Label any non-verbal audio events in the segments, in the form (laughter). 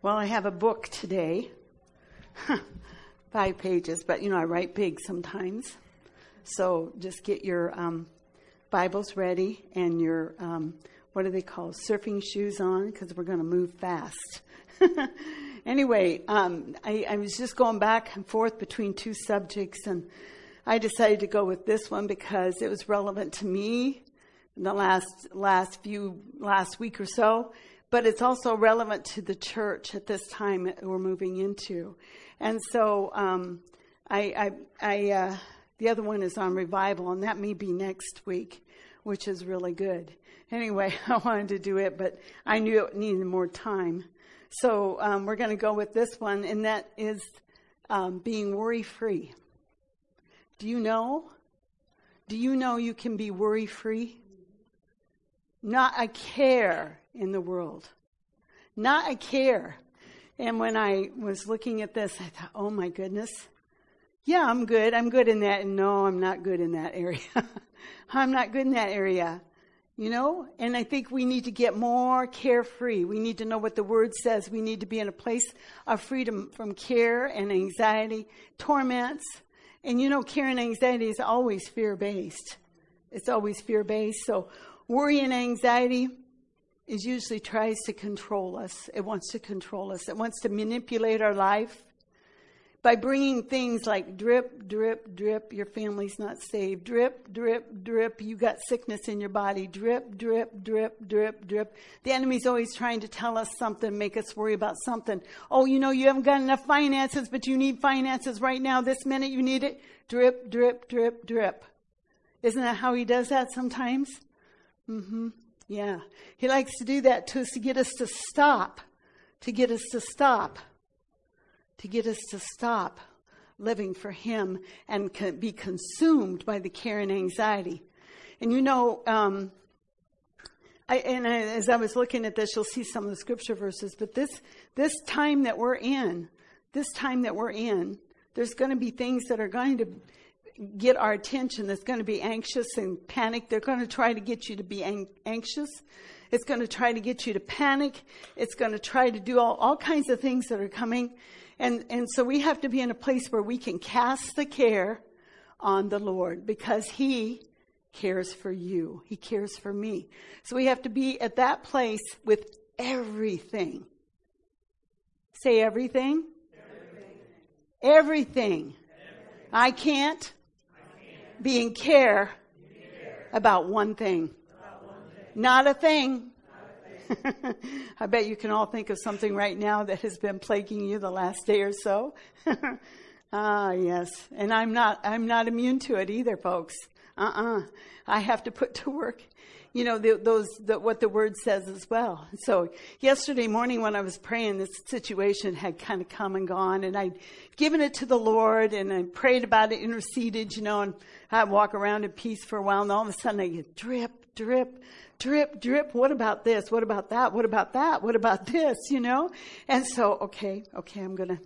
Well, I have a book today. (laughs) Five pages, but you know, I write big sometimes. So just get your um, Bibles ready and your, um, what do they call, surfing shoes on, because we're going to move fast. (laughs) anyway, um, I, I was just going back and forth between two subjects, and I decided to go with this one because it was relevant to me in the last last few last week or so but it's also relevant to the church at this time that we're moving into. And so, um, I, I, I uh, the other one is on revival, and that may be next week, which is really good. Anyway, (laughs) I wanted to do it, but I knew it needed more time. So um, we're going to go with this one, and that is um, being worry free. Do you know? Do you know you can be worry free? Not a care in the world. Not a care. And when I was looking at this, I thought, oh my goodness. Yeah, I'm good. I'm good in that. And no, I'm not good in that area. (laughs) I'm not good in that area. You know? And I think we need to get more carefree. We need to know what the word says. We need to be in a place of freedom from care and anxiety, torments. And you know, care and anxiety is always fear based. It's always fear based. So worry and anxiety, is usually tries to control us. It wants to control us. It wants to manipulate our life by bringing things like drip, drip, drip, your family's not saved. Drip, drip, drip, you got sickness in your body. Drip, drip, drip, drip, drip. The enemy's always trying to tell us something, make us worry about something. Oh, you know, you haven't got enough finances, but you need finances right now. This minute you need it. Drip, drip, drip, drip. Isn't that how he does that sometimes? Mm-hmm. Yeah. He likes to do that to us to get us to stop, to get us to stop, to get us to stop living for Him and be consumed by the care and anxiety. And you know, um, I, and I, as I was looking at this, you'll see some of the scripture verses. But this this time that we're in, this time that we're in, there's going to be things that are going to get our attention that's going to be anxious and panic. They're going to try to get you to be ang- anxious. It's going to try to get you to panic. It's going to try to do all, all kinds of things that are coming. And, and so we have to be in a place where we can cast the care on the Lord because He cares for you. He cares for me. So we have to be at that place with everything. Say everything. Everything. everything. I can't be in care about one thing. Not a thing. (laughs) I bet you can all think of something right now that has been plaguing you the last day or so. (laughs) ah, yes. And I'm not, I'm not immune to it either, folks. Uh-uh. I have to put to work, you know, the, those, the, what the word says as well. So yesterday morning when I was praying, this situation had kind of come and gone and I'd given it to the Lord and I prayed about it, interceded, you know, and I'd walk around in peace for a while, and all of a sudden I get drip, drip, drip, drip. What about this? What about that? What about that? What about this? You know? And so, okay, okay, I'm gonna,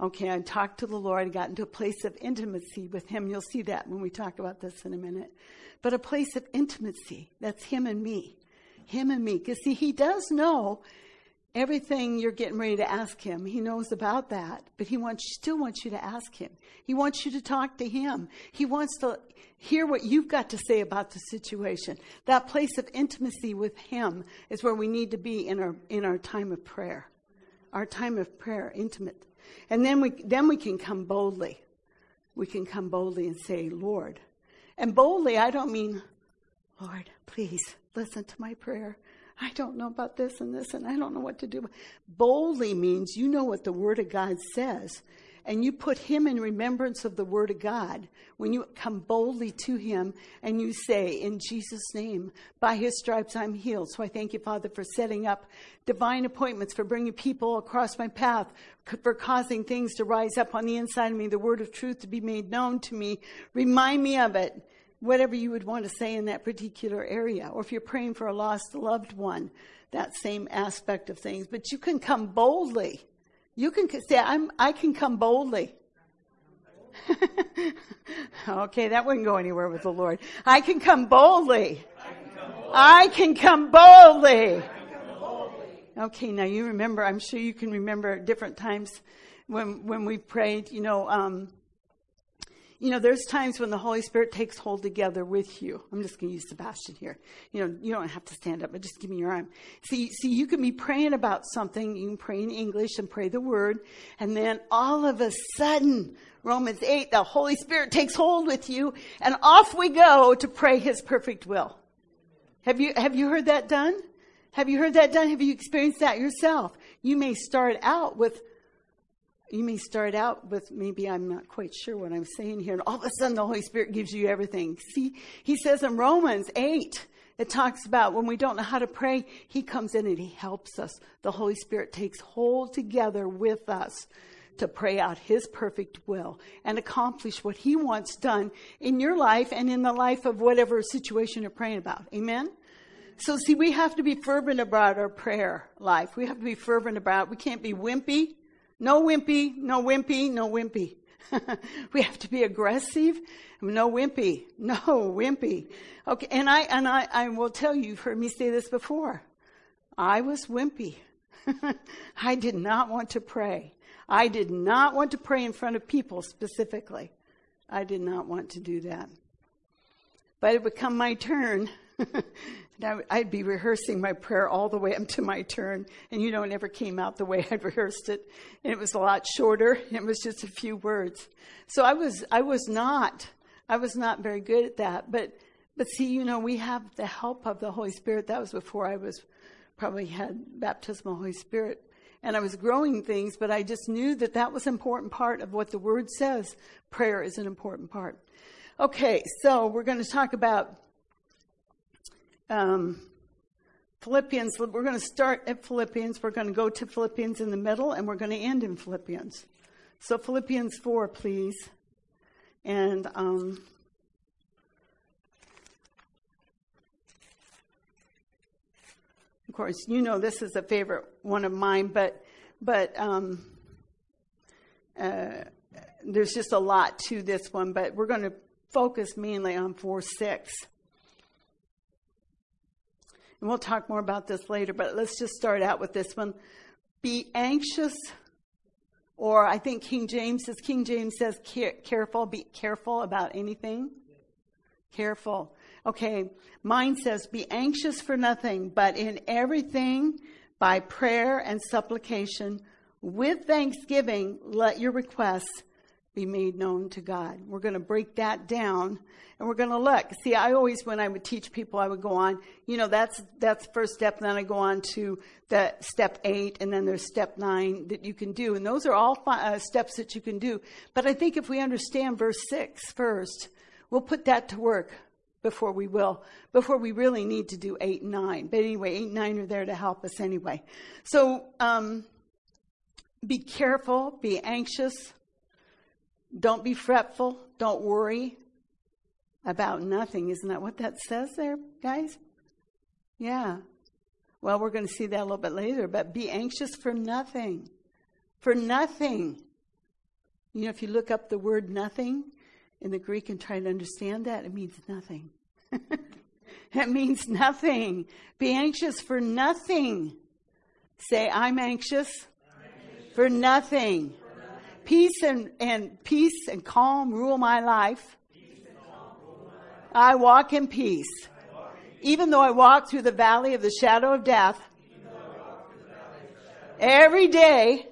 okay, I talked to the Lord, got into a place of intimacy with Him. You'll see that when we talk about this in a minute. But a place of intimacy. That's Him and me. Him and me. Because see, He does know everything you're getting ready to ask him. He knows about that, but he wants, still wants you to ask him. He wants you to talk to him. He wants to hear what you've got to say about the situation. That place of intimacy with him is where we need to be in our, in our time of prayer. Our time of prayer, intimate. And then we, then we can come boldly. We can come boldly and say, Lord. And boldly, I don't mean, Lord, please listen to my prayer. I don't know about this and this, and I don't know what to do. Boldly means you know what the Word of God says, and you put Him in remembrance of the Word of God. When you come boldly to Him and you say, In Jesus' name, by His stripes I'm healed. So I thank you, Father, for setting up divine appointments, for bringing people across my path, for causing things to rise up on the inside of me, the Word of truth to be made known to me. Remind me of it whatever you would want to say in that particular area. Or if you're praying for a lost loved one, that same aspect of things. But you can come boldly. You can say, I'm, I can come boldly. (laughs) okay, that wouldn't go anywhere with the Lord. I can come boldly. I can come boldly. Okay, now you remember, I'm sure you can remember different times when, when we prayed, you know, um, you know, there's times when the Holy Spirit takes hold together with you. I'm just going to use Sebastian here. You know, you don't have to stand up, but just give me your arm. See, see, you can be praying about something. You can pray in English and pray the word. And then all of a sudden, Romans 8, the Holy Spirit takes hold with you and off we go to pray his perfect will. Have you, have you heard that done? Have you heard that done? Have you experienced that yourself? You may start out with you may start out with maybe I'm not quite sure what I'm saying here, and all of a sudden the Holy Spirit gives you everything. See, he says in Romans 8, it talks about when we don't know how to pray, he comes in and he helps us. The Holy Spirit takes hold together with us to pray out his perfect will and accomplish what he wants done in your life and in the life of whatever situation you're praying about. Amen? So see, we have to be fervent about our prayer life. We have to be fervent about it. We can't be wimpy. No wimpy, no wimpy, no wimpy. (laughs) we have to be aggressive. No wimpy, no wimpy. Okay, and I and I, I will tell you, you've heard me say this before. I was wimpy. (laughs) I did not want to pray. I did not want to pray in front of people specifically. I did not want to do that. But it would come my turn (laughs) I'd be rehearsing my prayer all the way up to my turn, and you know, it never came out the way I'd rehearsed it. And it was a lot shorter. It was just a few words. So I was, I was not, I was not very good at that. But, but see, you know, we have the help of the Holy Spirit. That was before I was probably had baptism of the Holy Spirit. And I was growing things, but I just knew that that was an important part of what the Word says. Prayer is an important part. Okay, so we're going to talk about um, Philippians, we're going to start at Philippians. We're going to go to Philippians in the middle, and we're going to end in Philippians. So, Philippians 4, please. And um, of course, you know this is a favorite one of mine, but but um, uh, there's just a lot to this one. But we're going to focus mainly on 4 6. And we'll talk more about this later, but let's just start out with this one. Be anxious, or I think King James says, King James says, careful, be careful about anything. Careful. Okay, mine says, be anxious for nothing, but in everything, by prayer and supplication, with thanksgiving, let your requests be made known to God. We're going to break that down and we're going to look. See, I always, when I would teach people, I would go on, you know, that's, that's first step. And then I go on to the step eight and then there's step nine that you can do. And those are all uh, steps that you can do. But I think if we understand verse six first, we'll put that to work before we will, before we really need to do eight and nine. But anyway, eight and nine are there to help us anyway. So, um, be careful, be anxious, don't be fretful. Don't worry about nothing. Isn't that what that says there, guys? Yeah. Well, we're going to see that a little bit later, but be anxious for nothing. For nothing. You know, if you look up the word nothing in the Greek and try to understand that, it means nothing. (laughs) it means nothing. Be anxious for nothing. Say, I'm anxious, I'm anxious. for nothing. Peace and, and peace and calm rule my life. I walk in peace. Even though I walk through the valley of the shadow of death, every day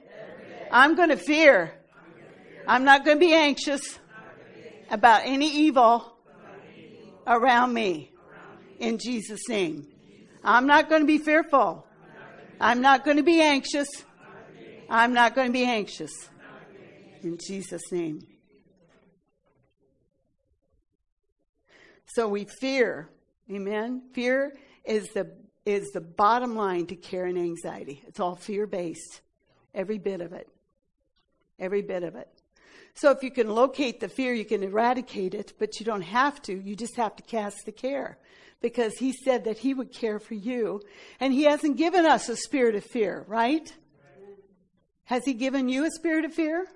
I'm going to fear. I'm not going to be anxious about any evil around me. In Jesus' name. I'm not going to be fearful. I'm not going to be anxious. I'm not going to be anxious in Jesus' name. So we fear. Amen. Fear is the is the bottom line to care and anxiety. It's all fear based. Every bit of it. Every bit of it. So if you can locate the fear, you can eradicate it, but you don't have to. You just have to cast the care. Because he said that he would care for you. And he hasn't given us a spirit of fear, right? Has he given you a spirit of fear?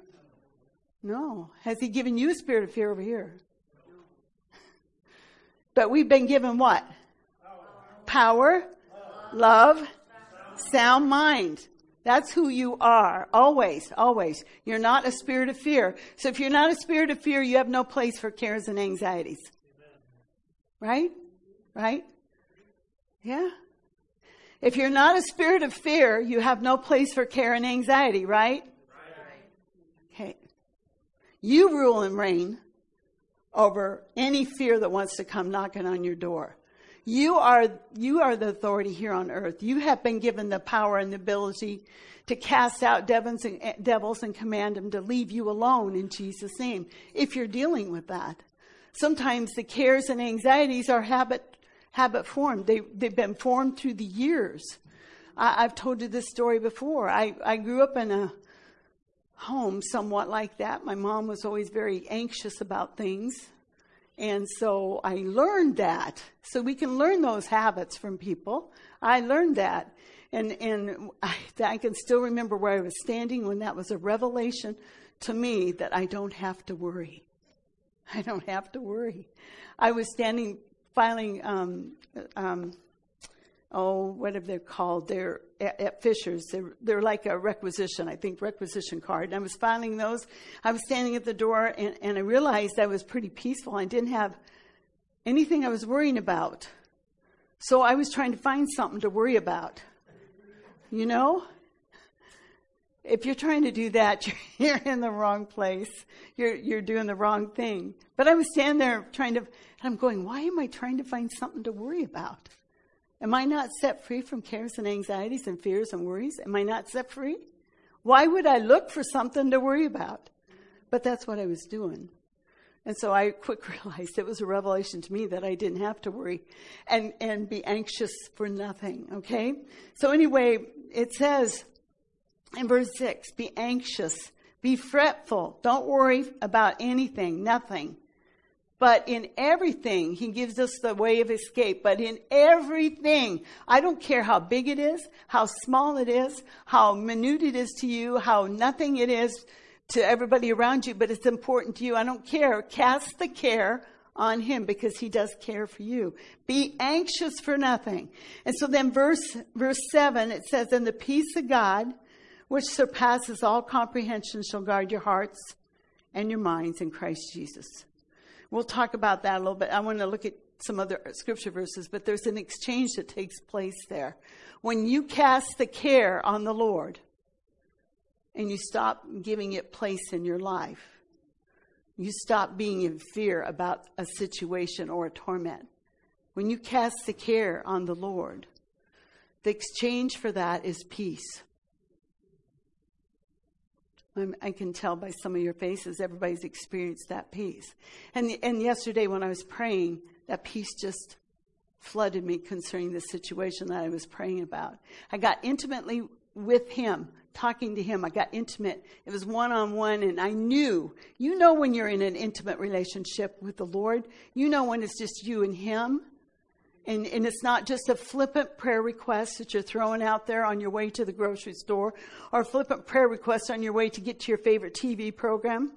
No. Has He given you a spirit of fear over here? But we've been given what? Power, love, Sound mind. That's who you are. Always, always. You're not a spirit of fear. So if you're not a spirit of fear, you have no place for cares and anxieties. Right? Right? Yeah? If you're not a spirit of fear, you have no place for care and anxiety, right? You rule and reign over any fear that wants to come knocking on your door. You are, you are the authority here on earth. You have been given the power and the ability to cast out devils and, eh, devils and command them to leave you alone in Jesus' name, if you're dealing with that. Sometimes the cares and anxieties are habit, habit formed. They, they've been formed through the years. I, have told you this story before. I, I grew up in a home somewhat like that. My mom was always very anxious about things. And so I learned that. So we can learn those habits from people. I learned that. And, and I, I can still remember where I was standing when that was a revelation to me that I don't have to worry. I don't have to worry. I was standing filing um, um, oh, what are they called? They're at, at Fisher's. They're, they're like a requisition, I think, requisition card. And I was filing those. I was standing at the door and, and I realized I was pretty peaceful. I didn't have anything I was worrying about. So I was trying to find something to worry about. You know? If you're trying to do that, (laughs) you're, in the wrong place. You're, you're doing the wrong thing. But I was standing there trying to, and I'm going, why am I trying to find something to worry about? Am I not set free from cares and anxieties and fears and worries? Am I not set free? Why would I look for something to worry about? But that's what I was doing. And so I (laughs) quick realized it was a revelation to me that I didn't have to worry and, and be anxious for nothing. Okay? So anyway, it says in verse 6 be anxious, be fretful, don't worry about anything, nothing. But in everything, he gives us the way of escape. But in everything, I don't care how big it is, how small it is, how minute it is to you, how nothing it is to everybody around you, but it's important to you. I don't care. Cast the care on him because he does care for you. Be anxious for nothing. And so then verse, verse seven, it says, and the peace of God, which surpasses all comprehension shall guard your hearts and your minds in Christ Jesus. We'll talk about that a little bit. I want to look at some other scripture verses, but there's an exchange that takes place there. When you cast the care on the Lord and you stop giving it place in your life, you stop being in fear about a situation or a torment. When you cast the care on the Lord, the exchange for that is peace. I can tell by some of your faces, everybody's experienced that peace. And, and yesterday when I was praying, that peace just flooded me concerning the situation that I was praying about. I got intimately with him, talking to him. I got intimate. It was one on one, and I knew. You know when you're in an intimate relationship with the Lord, you know when it's just you and him. And, and it's not just a flippant prayer request that you're throwing out there on your way to the grocery store or a flippant prayer request on your way to get to your favorite TV program.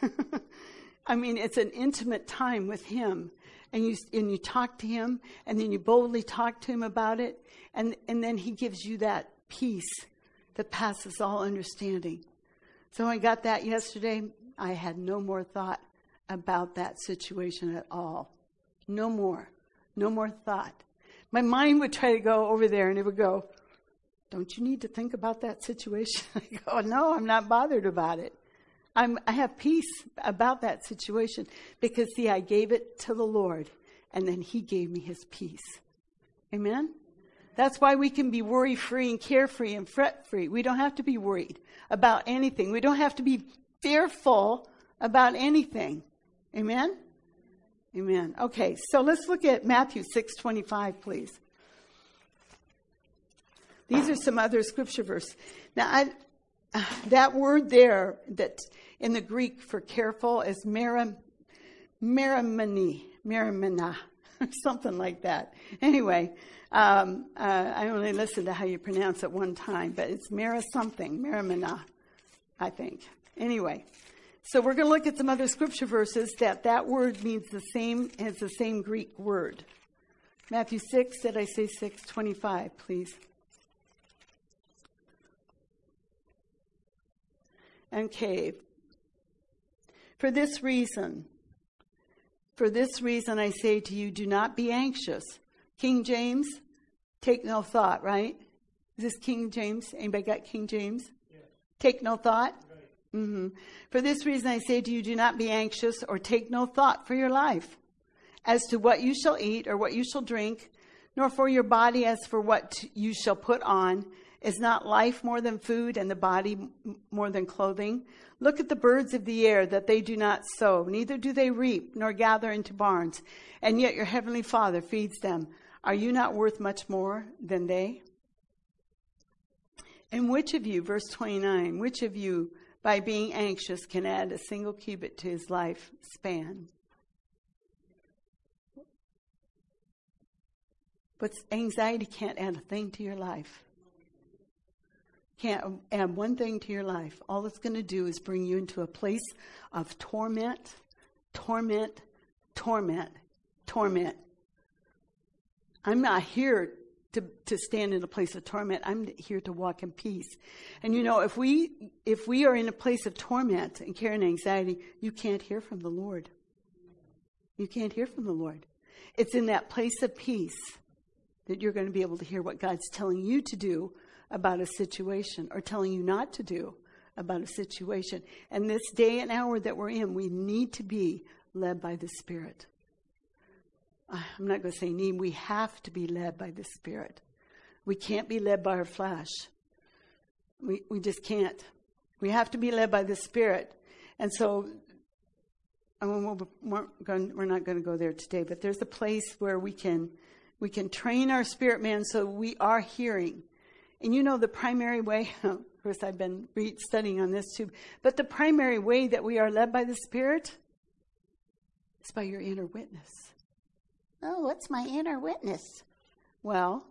(laughs) I mean, it's an intimate time with Him. And you, and you talk to Him, and then you boldly talk to Him about it, and, and then He gives you that peace that passes all understanding. So I got that yesterday. I had no more thought about that situation at all. No more. No more thought. My mind would try to go over there and it would go, Don't you need to think about that situation? (laughs) I go, oh, No, I'm not bothered about it. I'm, I have peace about that situation because, see, I gave it to the Lord and then He gave me His peace. Amen? That's why we can be worry free and carefree and fret free. We don't have to be worried about anything. We don't have to be fearful about anything. Amen? Amen. Okay, so let's look at Matthew 6:25, please. These are some other scripture verses. Now, I, that word there that in the Greek for careful is merim, merimani, merimana, (laughs) something like that. Anyway, um, uh, I only listened to how you pronounce it one time, but it's mera something, merimana, I think. Anyway, so we're going to look at some other scripture verses that that word means the same as the same Greek word. Matthew 6, did I say 6? 25, please. And cave. For this reason, for this reason I say to you, do not be anxious. King James, take no thought, right? Is this King James? Anybody got King James? Yes. Take no thought? No. Mm-hmm. For this reason I say to you, do not be anxious or take no thought for your life as to what you shall eat or what you shall drink, nor for your body as for what you shall put on. Is not life more than food and the body more than clothing? Look at the birds of the air that they do not sow, neither do they reap nor gather into barns, and yet your heavenly Father feeds them. Are you not worth much more than they? And which of you, verse 29, which of you, by being anxious, can add a single cubit to his life span? But anxiety can't add a thing to your life can't add one thing to your life. All it's going to do is bring you into a place of torment, torment, torment, torment. I'm not here to, to stand in a place of torment. I'm here to walk in peace. And you know, if we, if we are in a place of torment and care and anxiety, you can't hear from the Lord. You can't hear from the Lord. It's in that place of peace that you're going to be able to hear what God's telling you to do about a situation or telling you not to do about a situation. And this day and hour that we're in, we need to be led by the Spirit. I'm not going to say need, we have to be led by the Spirit. We can't be led by our flesh. We, we just can't. We have to be led by the Spirit. And so, we're not going to go there today, but there's a place where we can, we can train our spirit man so we are hearing and you know, the primary way, (laughs) of course, I've been studying on this too, but the primary way that we are led by the Spirit is by your inner witness. Oh, what's my inner witness? Well,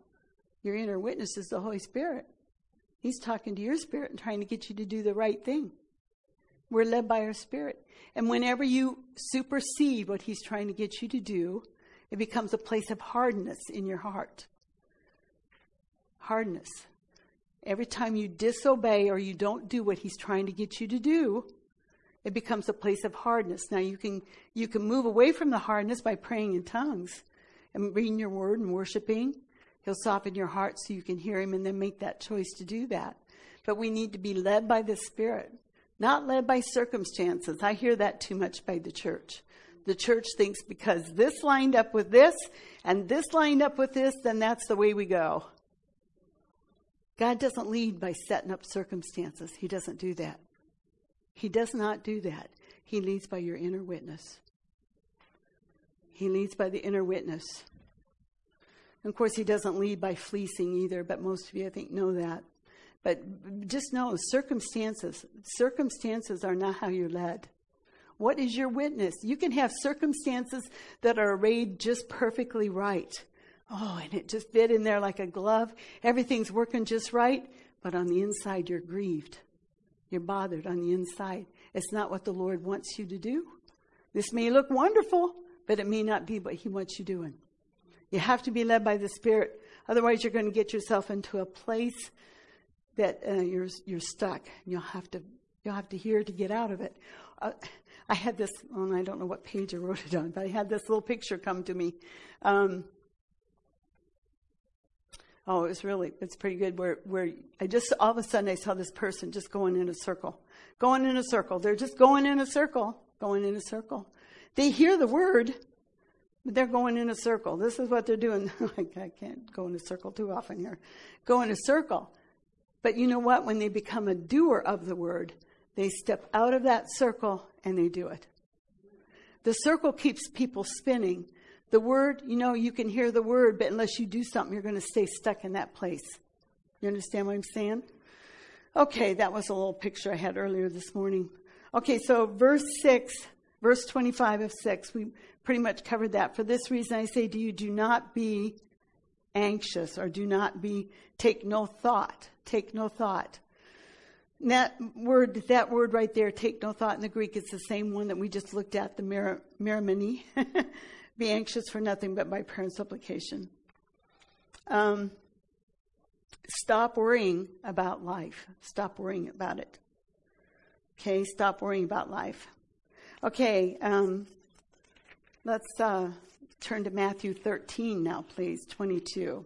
your inner witness is the Holy Spirit. He's talking to your spirit and trying to get you to do the right thing. We're led by our spirit. And whenever you supersede what he's trying to get you to do, it becomes a place of hardness in your heart. Hardness. Every time you disobey or you don't do what he's trying to get you to do, it becomes a place of hardness. Now you can you can move away from the hardness by praying in tongues and reading your word and worshiping. He'll soften your heart so you can hear him and then make that choice to do that. But we need to be led by the Spirit, not led by circumstances. I hear that too much by the church. The church thinks because this lined up with this and this lined up with this, then that's the way we go. God doesn't lead by setting up circumstances. He doesn't do that. He does not do that. He leads by your inner witness. He leads by the inner witness. And of course, he doesn't lead by fleecing either, but most of you, I think, know that. But just know circumstances, circumstances are not how you're led. What is your witness? You can have circumstances that are arrayed just perfectly right. Oh, and it just fit in there like a glove. Everything's working just right, but on the inside, you're grieved. You're bothered on the inside. It's not what the Lord wants you to do. This may look wonderful, but it may not be what He wants you doing. You have to be led by the Spirit. Otherwise, you're going to get yourself into a place that uh, you're you're stuck. You'll have to you'll have to hear to get out of it. Uh, I had this. Well, I don't know what page I wrote it on, but I had this little picture come to me. Um, Oh, it was really, it's pretty good. Where, where I just, all of a sudden, I saw this person just going in a circle, going in a circle. They're just going in a circle, going in a circle. They hear the word, but they're going in a circle. This is what they're doing. (laughs) I can't go in a circle too often here. Go in a circle. But you know what? When they become a doer of the word, they step out of that circle and they do it. The circle keeps people spinning the word, you know, you can hear the word, but unless you do something, you're going to stay stuck in that place. You understand what I'm saying? Okay, that was a little picture I had earlier this morning. Okay, so verse 6, verse 25 of 6, we pretty much covered that. For this reason, I say to you, do not be anxious or do not be, take no thought. Take no thought. that word, that word right there, take no thought in the Greek, it's the same one that we just looked at, the miramini. (laughs) Be anxious for nothing but by prayer and supplication. Um, stop worrying about life. Stop worrying about it. Okay, stop worrying about life. Okay, um, let's uh, turn to Matthew 13 now, please, 22.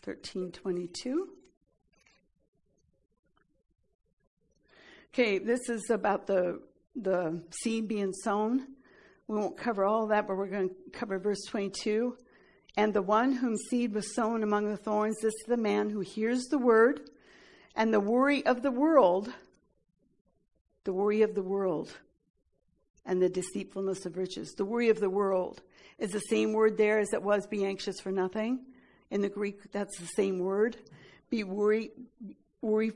13, 22. Okay, this is about the the seed being sown. We won't cover all that, but we're going to cover verse 22. And the one whom seed was sown among the thorns, this is the man who hears the word, and the worry of the world, the worry of the world, and the deceitfulness of riches. The worry of the world is the same word there as it was be anxious for nothing. In the Greek, that's the same word. Be worry, worry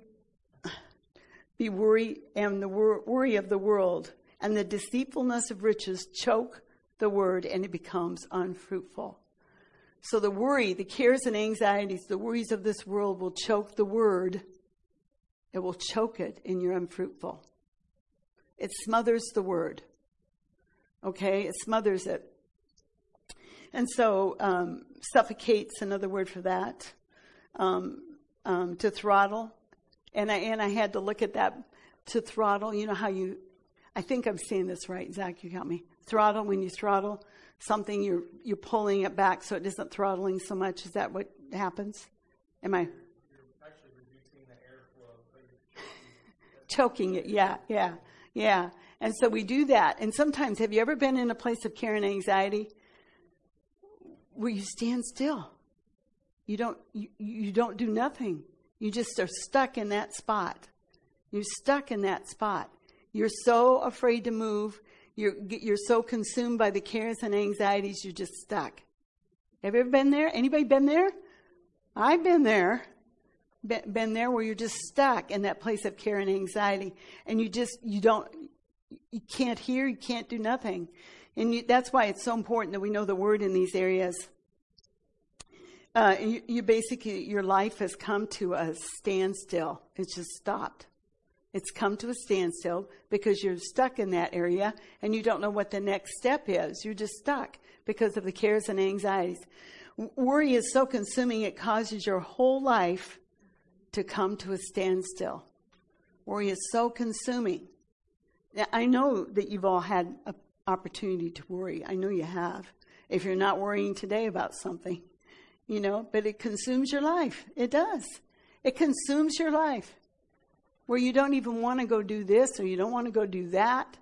be worry and the worry of the world and the deceitfulness of riches choke the word and it becomes unfruitful. So the worry, the cares and anxieties, the worries of this world will choke the word. It will choke it and you're unfruitful. It smothers the word. Okay? It smothers it. And so, um, suffocates, another word for that. Um, um, to throttle, and I, and I had to look at that to throttle. You know how you, I think I'm saying this right. Zach, you help me. Throttle, when you throttle something, you're, you're pulling it back so it isn't throttling so much. Is that what happens? Am I? You're actually reducing the air. (laughs) Choking it. Yeah, yeah, yeah. And so we do that. And sometimes, have you ever been in a place of care and anxiety where you stand still? You don't. You, you don't do nothing. You just are stuck in that spot. You're stuck in that spot. You're so afraid to move. You're, you're so consumed by the cares and anxieties, you're just stuck. Have you ever been there? Anybody been there? I've been there. Been there where you're just stuck in that place of care and anxiety, and you just you don't you can't hear, you can't do nothing, and you, that's why it's so important that we know the word in these areas uh, you, you, basically, your life has come to a standstill. It's just stopped. It's come to a standstill because you're stuck in that area and you don't know what the next step is. You're just stuck because of the cares and anxieties. Worry is so consuming, it causes your whole life to come to a standstill. Worry is so consuming. Now, I know that you've all had an opportunity to worry. I know you have. If you're not worrying today about something, you know, but it consumes your life. It does. It consumes your life where you don't even want to go do this or you don't want to go do that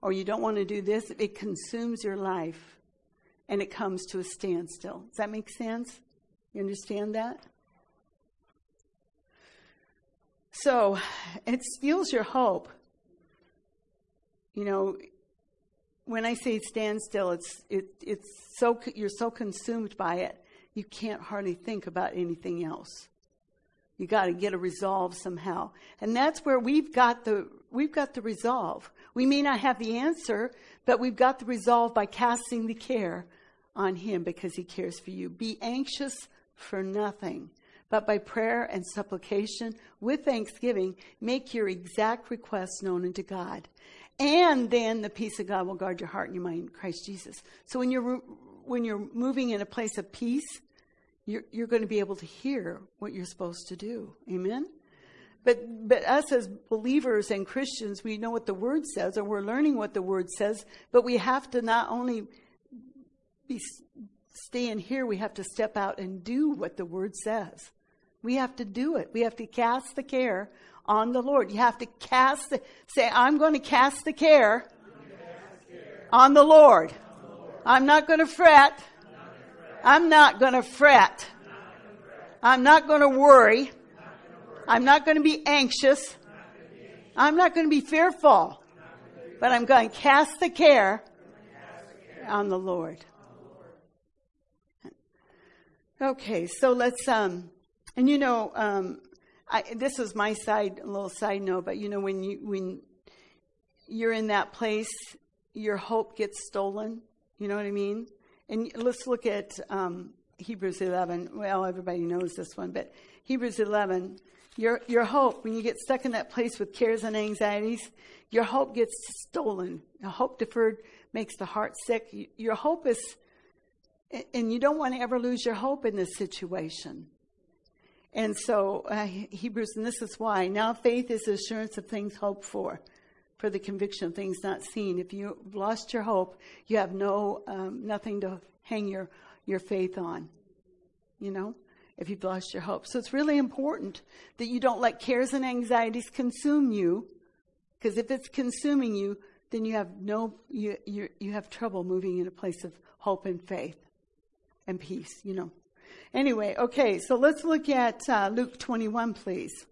or you don't want to do this. It consumes your life and it comes to a standstill. Does that make sense? You understand that? So it steals your hope. You know, when I say standstill, it's it, it's so you're so consumed by it you can't hardly think about anything else. You got to get a resolve somehow. And that's where we've got the we've got the resolve. We may not have the answer, but we've got the resolve by casting the care on him because he cares for you. Be anxious for nothing, but by prayer and supplication with thanksgiving make your exact requests known unto God. And then the peace of God will guard your heart and your mind in Christ Jesus. So when you're when you're moving in a place of peace, you're, you're going to be able to hear what you're supposed to do. Amen? But, but us as believers and Christians, we know what the Word says, or we're learning what the Word says, but we have to not only be, stay in here, we have to step out and do what the Word says. We have to do it. We have to cast the care on the Lord. You have to cast the, say, I'm going to cast the care, cast the care. on the Lord. I'm not going to fret. I'm not going to fret. I'm not going to worry. I'm not going to be anxious. I'm not going to be fearful. But I'm going to cast the care on the Lord. Okay, so let's, um, and you know, um, I, this is my side, a little side note, but you know, when you, when you're in that place, your hope gets stolen. You know what I mean? And let's look at um, Hebrews 11. Well, everybody knows this one, but Hebrews 11. Your, your hope, when you get stuck in that place with cares and anxieties, your hope gets stolen. A hope deferred makes the heart sick. Your hope is, and you don't want to ever lose your hope in this situation. And so, uh, Hebrews, and this is why. Now, faith is assurance of things hoped for, for the conviction of things not seen. If you've lost your hope, you have no um, nothing to hang your, your faith on. You know, if you've lost your hope. So it's really important that you don't let cares and anxieties consume you, because if it's consuming you, then you have no you you you have trouble moving in a place of hope and faith and peace. You know. Anyway, okay, so let's look at uh, Luke 21, please.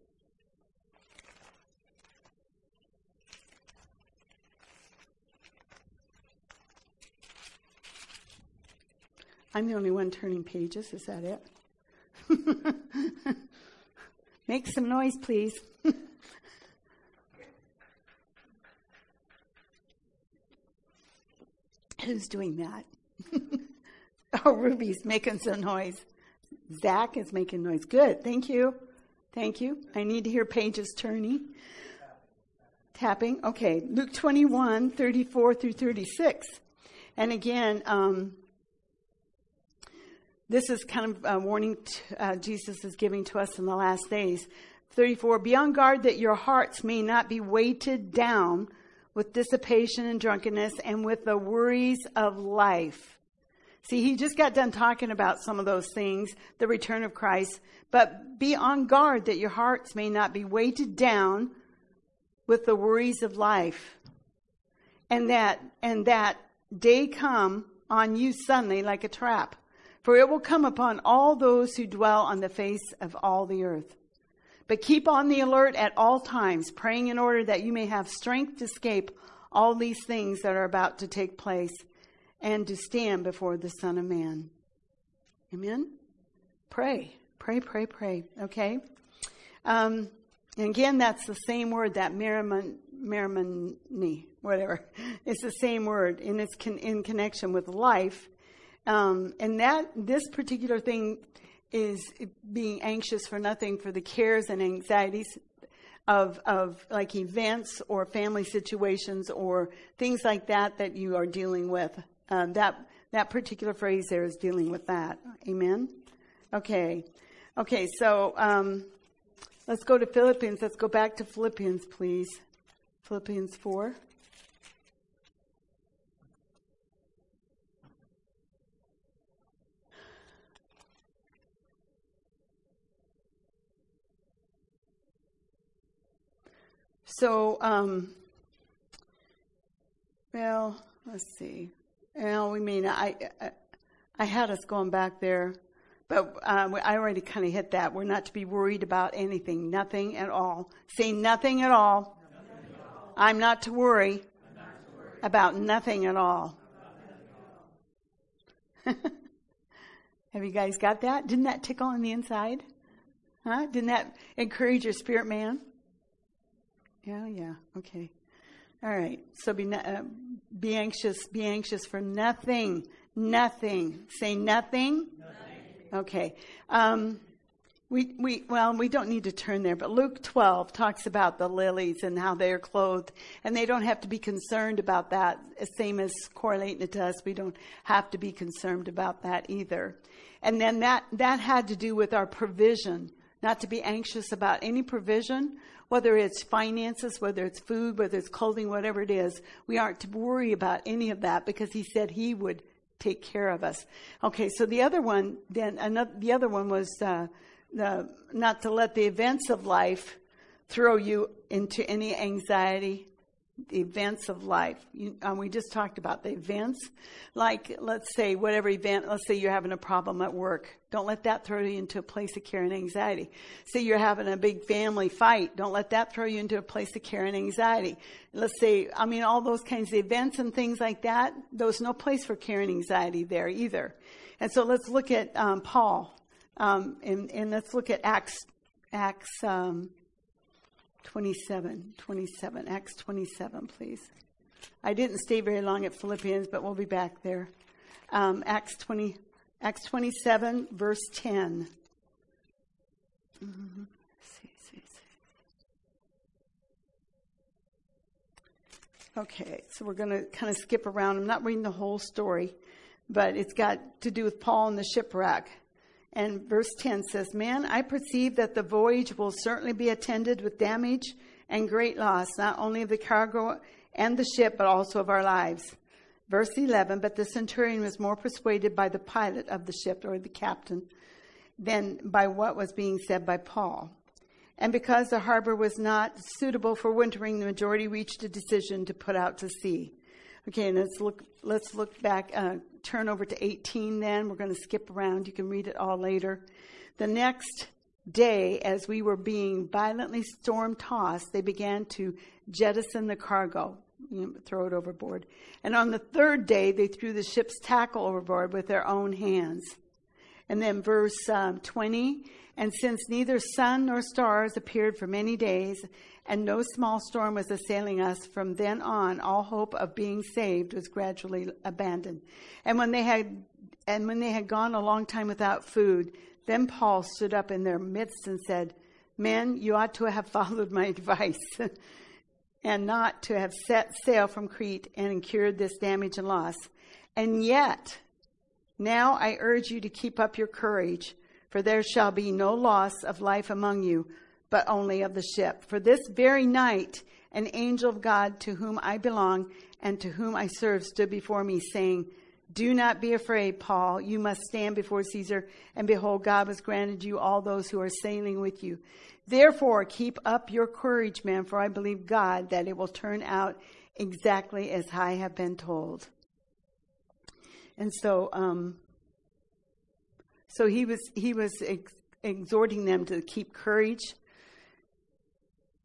I'm the only one turning pages. Is that it? (laughs) Make some noise, please. (laughs) Who's doing that? (laughs) oh, Ruby's making some noise. Zach is making noise. Good. Thank you. Thank you. I need to hear pages turning. Tapping. Okay. Luke 21, 34 through 36. And again, um, this is kind of a warning t- uh, Jesus is giving to us in the last days. 34. Be on guard that your hearts may not be weighted down with dissipation and drunkenness and with the worries of life See, he just got done talking about some of those things, the return of Christ, but be on guard that your hearts may not be weighted down with the worries of life. And that, and that day come on you suddenly like a trap. For it will come upon all those who dwell on the face of all the earth. But keep on the alert at all times, praying in order that you may have strength to escape all these things that are about to take place and to stand before the Son of Man. Amen? Pray. Pray, pray, pray. Okay? Um, and again, that's the same word, that merrimon, merrimony, whatever. (laughs) It's the same word, and it's con- in connection with life. Um, and that, this particular thing is being anxious for nothing, for the cares and anxieties of, of like events or family situations or things like that that you are dealing with. Um, that that particular phrase there is dealing with that. Amen. Okay. Okay. So um, let's go to Philippians. Let's go back to Philippians, please. Philippians four. So, um, well, let's see. Well, we mean I, I, I had us going back there, but um, I already kind of hit that. We're not to be worried about anything, nothing at all. Say nothing at all. Nothing at all. I'm not to worry, not to about nothing at all. (laughs) Have you guys got that? Didn't that tickle on the inside? Huh? Didn't that encourage your spirit man? Yeah, yeah. Okay. All right. So be uh, be anxious. Be anxious for nothing. Nothing. Say nothing. Nothing. Okay. Um, we we well we don't need to turn there, but Luke 12 talks about the lilies and how they are clothed, and they don't have to be concerned about that. Same as correlating it to us, we don't have to be concerned about that either. And then that that had to do with our provision, not to be anxious about any provision whether it's finances, whether it's food, whether it's clothing, whatever it is, we aren't to worry about any of that because he said he would take care of us. Okay, so the other one, then another, the other one was uh, the, not to let the events of life throw you into any anxiety the events of life. You, um, we just talked about the events. Like, let's say, whatever event, let's say you're having a problem at work. Don't let that throw you into a place of care and anxiety. Say you're having a big family fight. Don't let that throw you into a place of care and anxiety. Let's say, I mean, all those kinds of events and things like that, there's no place for care and anxiety there either. And so let's look at um, Paul, um, and, and, let's look at Acts, Acts um, 27, 27, Acts 27, please. I didn't stay very long at Philippians, but we'll be back there. Um, Acts 20, Acts 27, verse 10. Mm-hmm. See, see, see. Okay, so we're going to kind of skip around. I'm not reading the whole story, but it's got to do with Paul and the shipwreck. And verse 10 says, Man, I perceive that the voyage will certainly be attended with damage and great loss, not only of the cargo and the ship, but also of our lives. Verse 11, but the centurion was more persuaded by the pilot of the ship, or the captain, than by what was being said by Paul. And because the harbor was not suitable for wintering, the majority reached a decision to put out to sea. Okay, let's look. Let's look back. Uh, turn over to 18. Then we're going to skip around. You can read it all later. The next day, as we were being violently storm tossed, they began to jettison the cargo, you know, throw it overboard. And on the third day, they threw the ship's tackle overboard with their own hands. And then verse um, 20 and since neither sun nor stars appeared for many days, and no small storm was assailing us, from then on all hope of being saved was gradually abandoned. And when they had and when they had gone a long time without food, then Paul stood up in their midst and said, Men, you ought to have (laughs) followed my advice and not to have set sail from Crete and incurred this damage and loss. And yet, now I urge you to keep up your courage for there shall be no loss of life among you, but only of the ship. For this very night, an angel of God to whom I belong and to whom I serve stood before me, saying, Do not be afraid, Paul. You must stand before Caesar, and behold, God has granted you all those who are sailing with you. Therefore, keep up your courage, man, for I believe God that it will turn out exactly as I have been told. And so, um, so he was he was ex- exhorting them to keep courage.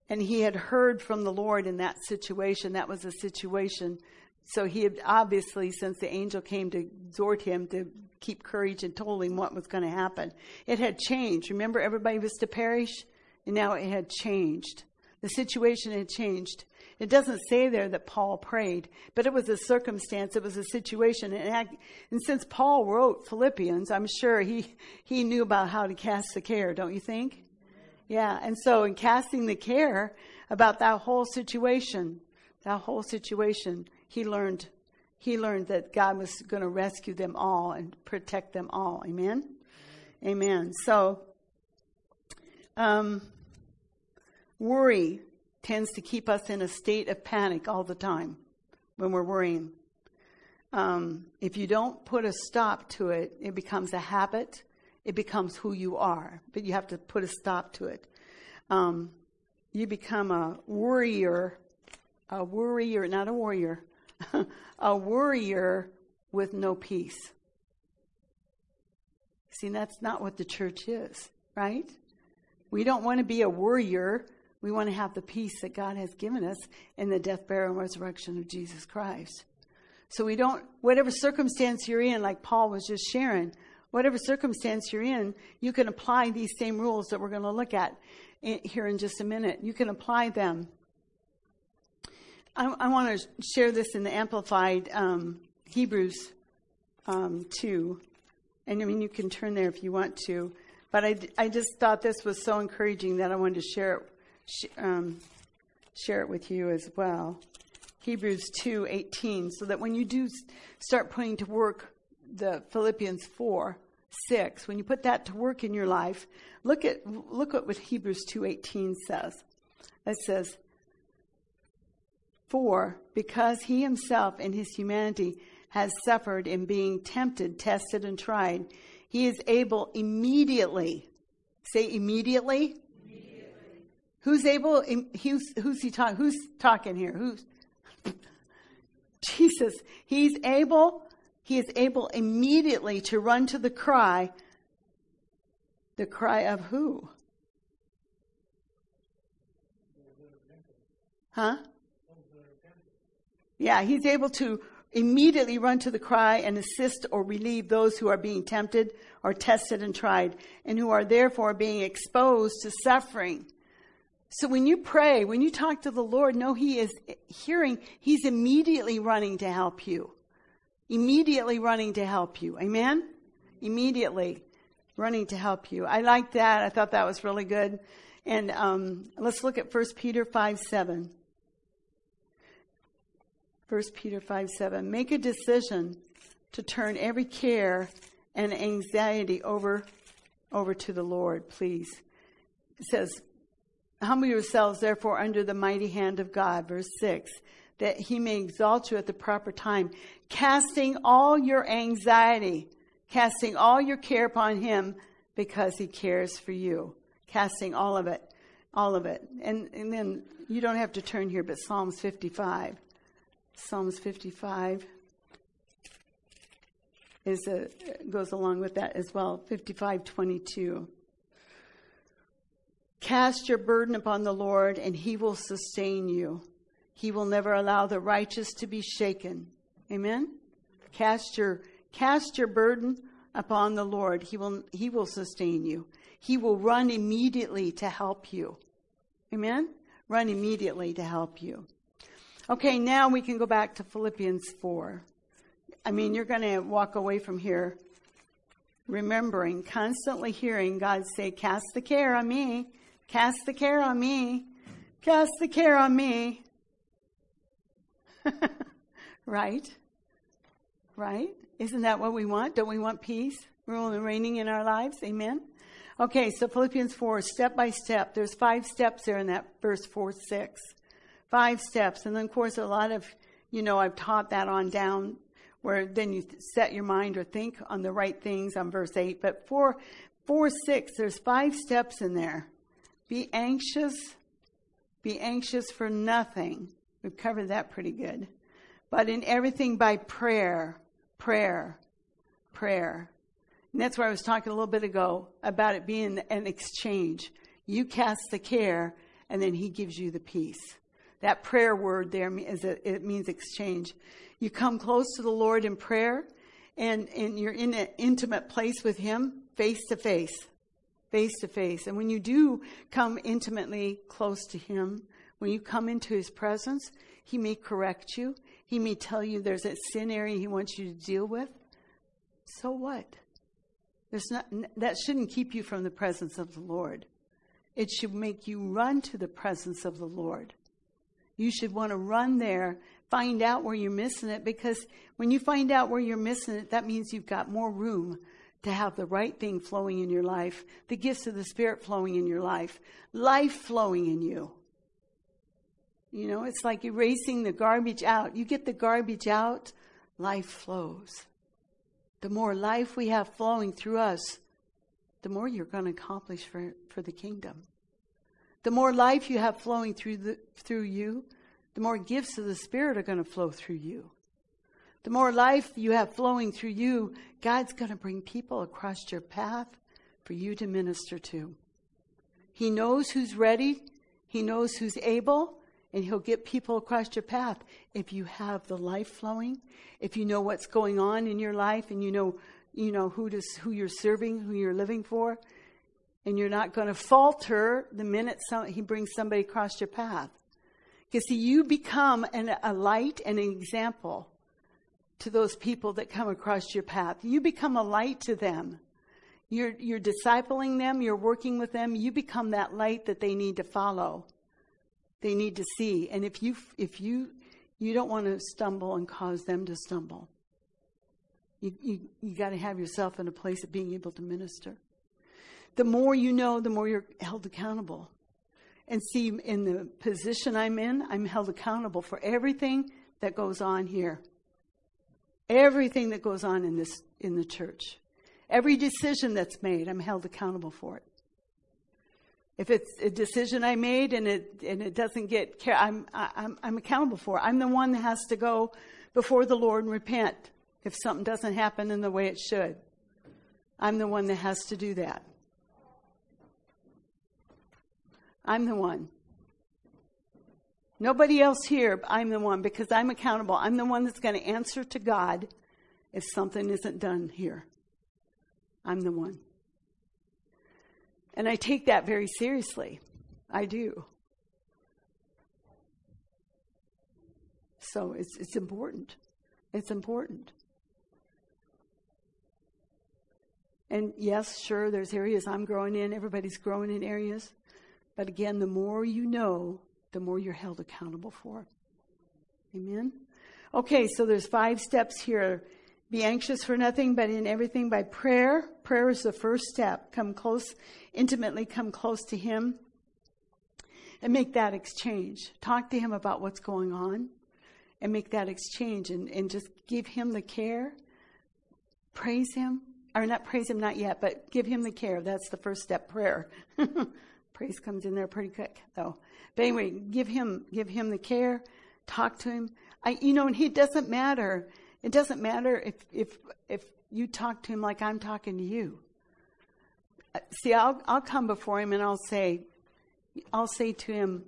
And he had heard from the Lord in that situation. That was a situation. So he had obviously, since the angel came to exhort him to keep courage and told him what was going to happen, it had changed. Remember, everybody was to perish, and now it had changed. The situation had changed. It doesn't say there that Paul prayed, but it was a circumstance, it was a situation. And, and since Paul wrote Philippians, I'm sure he, he knew about how to cast the care, don't you think? Yeah, and so in casting the care about that whole situation, that whole situation, he learned he learned that God was going to rescue them all and protect them all. Amen. Amen. So, um, worry tends to keep us in a state of panic all the time when we're worrying. Um, if you don't put a stop to it, it becomes a habit. It becomes who you are, but you have to put a stop to it. Um, you become a worrier, a worrier, not a warrior, (laughs) a worrier with no peace. See, that's not what the church is, right? We don't want to be a worrier we want to have the peace that God has given us in the death, burial, and resurrection of Jesus Christ. So we don't, whatever circumstance you're in, like Paul was just sharing, whatever circumstance you're in, you can apply these same rules that we're going to look at here in just a minute. You can apply them. I, I want to share this in the Amplified um, Hebrews um, 2. And I mean, you can turn there if you want to. But I, I just thought this was so encouraging that I wanted to share it sh- um, share it with you as well. Hebrews 2:18 so that when you do start putting to work the Philippians 4 6 when you put that to work in your life look at look at what Hebrews 2:18 says it says for because he himself in his humanity has suffered in being tempted tested and tried he is able immediately say immediately Who's able? Who's, who's he talking? Who's talking here? Who's (laughs) Jesus? He's able. He is able immediately to run to the cry. The cry of who? Huh? Yeah, he's able to immediately run to the cry and assist or relieve those who are being tempted or tested and tried, and who are therefore being exposed to suffering. So when you pray, when you talk to the Lord, know He is hearing, He's immediately running to help you. Immediately running to help you. Amen? Immediately running to help you. I like that. I thought that was really good. And um, let's look at 1 Peter 5 7. 1 Peter 5 7. Make a decision to turn every care and anxiety over over to the Lord, please. It says, Humble yourselves, therefore, under the mighty hand of God, verse 6, that he may exalt you at the proper time, casting all your anxiety, casting all your care upon him because he cares for you. Casting all of it, all of it. And, and then you don't have to turn here, but Psalms 55. Psalms 55 is a, goes along with that as well. 55:22. Cast your burden upon the Lord, and He will sustain you. He will never allow the righteous to be shaken. Amen. Cast your cast your burden upon the Lord. He will He will sustain you. He will run immediately to help you. Amen. Run immediately to help you. Okay, now we can go back to Philippians 4. I mean, you're going to walk away from here remembering, constantly hearing God say, Cast the care on me, cast the care on me, cast the care on me. (laughs) right? Right? Isn't that what we want? Don't we want peace, rule and reigning in our lives? Amen? Okay, so Philippians 4, step by step. There's five steps there in that verse 4 6. Five steps. And then, of course, a lot of, you know, I've taught that on down where then you set your mind or think on the right things on verse 8. But 4, 4 6, there's five steps in there. Be anxious. Be anxious for nothing. We've covered that pretty good. But in everything by prayer, prayer, prayer. And that's where I was talking a little bit ago about it being an exchange. You cast the care, and then He gives you the peace. That prayer word there is a, it means exchange. You come close to the Lord in prayer, and, and you're in an intimate place with Him, face to face, face to face. And when you do come intimately close to Him, when you come into His presence, He may correct you. He may tell you there's a sin area He wants you to deal with. So what? There's not, that shouldn't keep you from the presence of the Lord. It should make you run to the presence of the Lord. You should want to run there, find out where you're missing it, because when you find out where you're missing it, that means you've got more room to have the right thing flowing in your life, the gifts of the Spirit flowing in your life, life flowing in you. You know, it's like erasing the garbage out. You get the garbage out, life flows. The more life we have flowing through us, the more you're going to accomplish for, for the kingdom. The more life you have flowing through, the, through you, the more gifts of the Spirit are going to flow through you. The more life you have flowing through you, God's going to bring people across your path for you to minister to. He knows who's ready, He knows who's able, and He'll get people across your path if you have the life flowing, if you know what's going on in your life, and you know, you know who, to, who you're serving, who you're living for and you're not going to falter the minute some, he brings somebody across your path. Because see, you become an, a light and an example to those people that come across your path. You become a light to them. You're, you're discipling them, you're working with them, you become that light that they need to follow. They need to see. And if you, if you, you don't want to stumble and cause them to stumble. You, you, you got to have yourself in a place of being able to minister the more you know, the more you're held accountable. And see, in the position I'm in, I'm held accountable for everything that goes on here. Everything that goes on in this in the church. Every decision that's made, I'm held accountable for it. If it's a decision I made and it and it doesn't get care, I'm I'm I'm accountable for. It. I'm the one that has to go before the Lord and repent if something doesn't happen in the way it should. I'm the one that has to do that. I'm the one. Nobody else here, I'm the one because I'm accountable. I'm the one that's going to answer to God if something isn't done here. I'm the one. And I take that very seriously. I do. So it's, it's important. It's important. And yes, sure, there's areas I'm growing in. Everybody's growing in areas. But again, the more you know, the more you're held accountable for. Amen? Okay, so there's five steps here Be anxious for nothing, but in everything by prayer. Prayer is the first step. Come close, intimately come close to Him and make that exchange. Talk to Him about what's going on and make that exchange and, and just give Him the care. Praise Him. Or not praise Him, not yet, but give Him the care. That's the first step prayer. (laughs) praise comes in there pretty quick, though. But anyway, give Him, give Him the care. Talk to Him. I, you know, and He doesn't matter it doesn't matter if, if, if you talk to him like I'm talking to you. Uh, see, I'll, I'll come before him and I'll say, I'll say to him,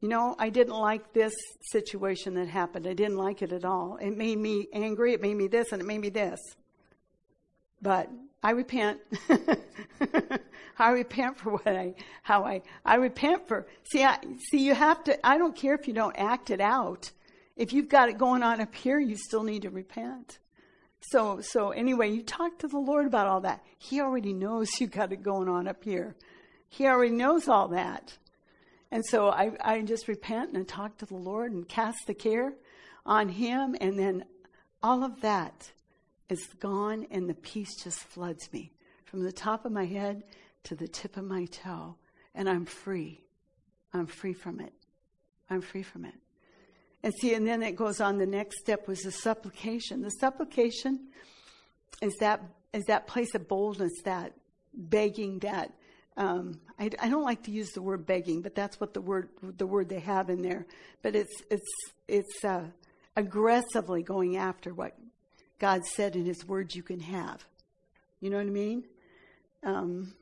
you know, I didn't like this situation that happened. I didn't like it at all. It made me angry. It made me this and it made me this. But I repent. (laughs) I repent for what I, how I, I repent for, see, I, see, you have to, I don't care if you don't act it out. If you've got it going on up here, you still need to repent. So, so anyway, you talk to the Lord about all that. He already knows you got it going on up here. He already knows all that. And so I, I just repent and talk to the Lord and cast the care on Him. And then all of that is gone and the peace just floods me from the top of my head to the tip of my toe. And I'm free. I'm free from it. I'm free from it. And see, and then it goes on. The next step was the supplication. The supplication is that is that place of boldness, that begging, that um, I, I, don't like to use the word begging, but that's what the word the word they have in there. But it's it's it's uh, aggressively going after what God said in His Word you can have. You know what I mean? Um,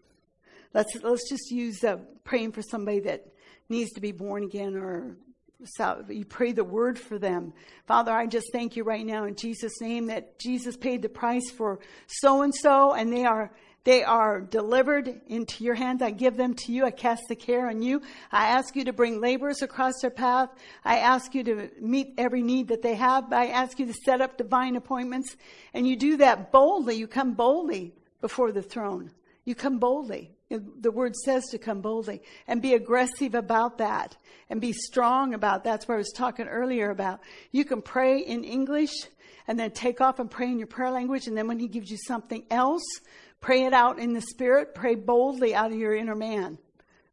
let's let's just use uh, praying for somebody that needs to be born again or so you pray the word for them. Father, I just thank you right now in Jesus' name that Jesus paid the price for so and so and they are they are delivered into your hands. I give them to you. I cast the care on you. I ask you to bring laborers across their path. I ask you to meet every need that they have. I ask you to set up divine appointments. And you do that boldly. You come boldly before the throne. You come boldly. The word says to come boldly and be aggressive about that and be strong about that. that's what I was talking earlier about. You can pray in English and then take off and pray in your prayer language. And then when he gives you something else, pray it out in the spirit. Pray boldly out of your inner man.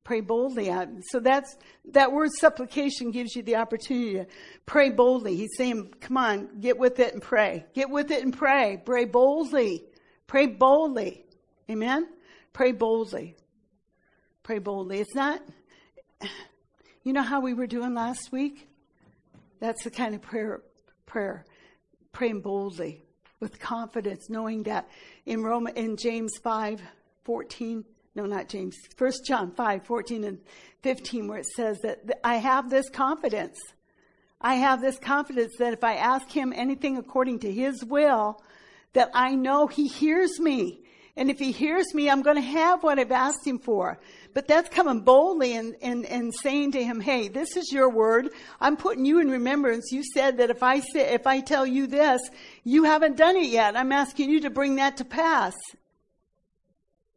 Pray boldly out. So that's, that word supplication gives you the opportunity to pray boldly. He's saying, come on, get with it and pray. Get with it and pray. Pray boldly. Pray boldly. Amen? Pray boldly. Pray boldly. It's not, you know how we were doing last week? That's the kind of prayer, prayer. Praying boldly with confidence, knowing that in Rome, in James 5, 14, no, not James, First John 5, 14 and 15, where it says that I have this confidence. I have this confidence that if I ask him anything according to his will, that I know he hears me. And if he hears me, I'm going to have what I've asked him for. But that's coming boldly and, and, and saying to him, Hey, this is your word. I'm putting you in remembrance. You said that if I say, if I tell you this, you haven't done it yet. I'm asking you to bring that to pass.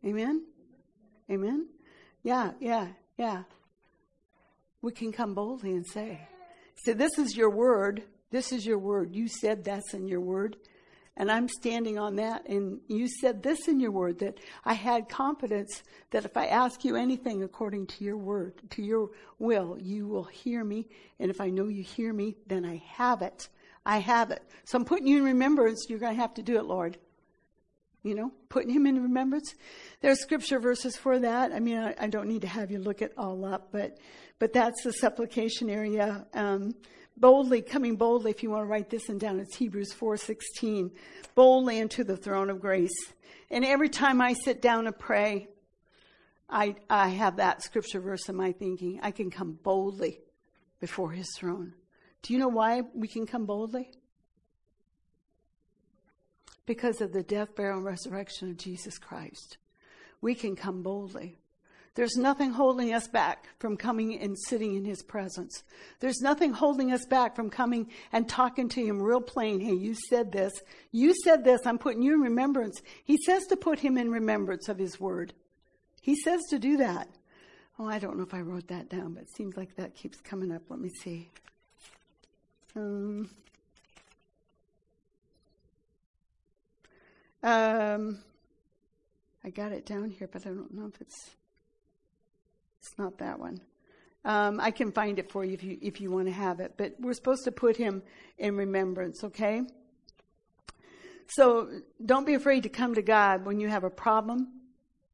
Amen? Amen? Yeah, yeah, yeah. We can come boldly and say, say, this is your word. This is your word. You said that's in your word. And I'm standing on that. And you said this in your word that I had confidence that if I ask you anything according to your word, to your will, you will hear me. And if I know you hear me, then I have it. I have it. So I'm putting you in remembrance. You're going to have to do it, Lord. You know, putting him in remembrance. There's scripture verses for that. I mean, I, I don't need to have you look it all up, but, but that's the supplication area. Um, boldly, coming boldly, if you want to write this one down, it's Hebrews 4.16, boldly into the throne of grace. And every time I sit down to pray, I, I have that scripture verse in my thinking. I can come boldly before his throne. Do you know why we can come boldly? Because of the death, burial, and resurrection of Jesus Christ. We can come boldly. There's nothing holding us back from coming and sitting in His presence. There's nothing holding us back from coming and talking to Him real plain. Hey, you said this. You said this. I'm putting you in remembrance. He says to put Him in remembrance of His word. He says to do that. Oh, I don't know if I wrote that down, but it seems like that keeps coming up. Let me see. Um, Um, I got it down here, but I don't know if it's it's not that one. Um, I can find it for you if you if you want to have it. But we're supposed to put him in remembrance, okay? So don't be afraid to come to God when you have a problem.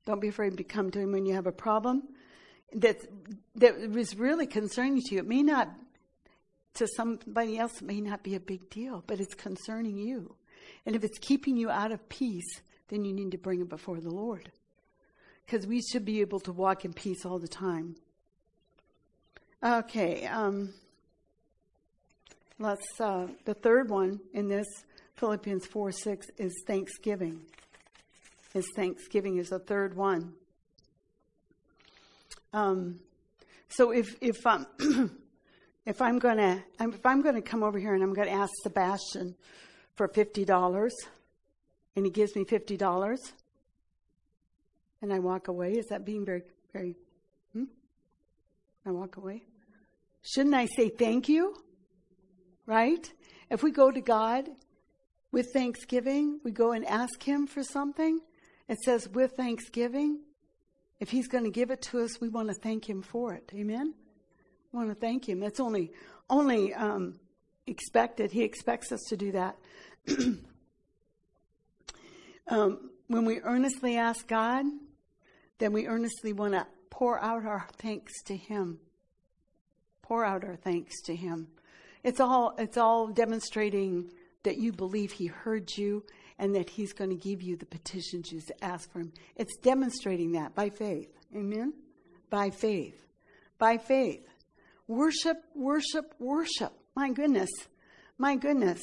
Don't be afraid to come to Him when you have a problem that that is really concerning to you. It may not to somebody else it may not be a big deal, but it's concerning you. And if it's keeping you out of peace, then you need to bring it before the Lord. Because we should be able to walk in peace all the time. Okay, um, let's. Uh, the third one in this Philippians four six is thanksgiving. Is thanksgiving is the third one. Um, so if if I'm (clears throat) if I'm gonna if I'm gonna come over here and I'm gonna ask Sebastian for fifty dollars, and he gives me fifty dollars, and I walk away, is that being very very? Hmm? I walk away. Shouldn't I say thank you? Right? If we go to God with thanksgiving, we go and ask Him for something. It says, with thanksgiving. If He's going to give it to us, we want to thank Him for it. Amen? We want to thank Him. That's only, only um, expected. He expects us to do that. (clears throat) um, when we earnestly ask God, then we earnestly want to pour out our thanks to Him pour out our thanks to him. It's all it's all demonstrating that you believe he heard you and that he's going to give you the petitions you ask for him. It's demonstrating that by faith. Amen. By faith. By faith. Worship, worship, worship. My goodness. My goodness.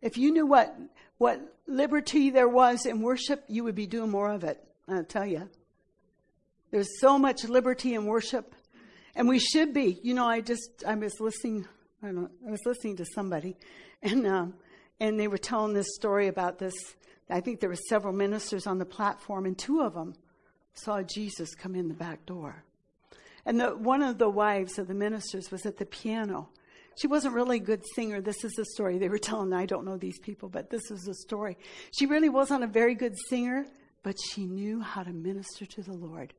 If you knew what what liberty there was in worship, you would be doing more of it. I'll tell you. There's so much liberty in worship and we should be. You know, I just I was listening. I don't. Know, I was listening to somebody, and um, and they were telling this story about this. I think there were several ministers on the platform, and two of them saw Jesus come in the back door. And the, one of the wives of the ministers was at the piano. She wasn't really a good singer. This is the story they were telling. I don't know these people, but this is the story. She really wasn't a very good singer, but she knew how to minister to the Lord.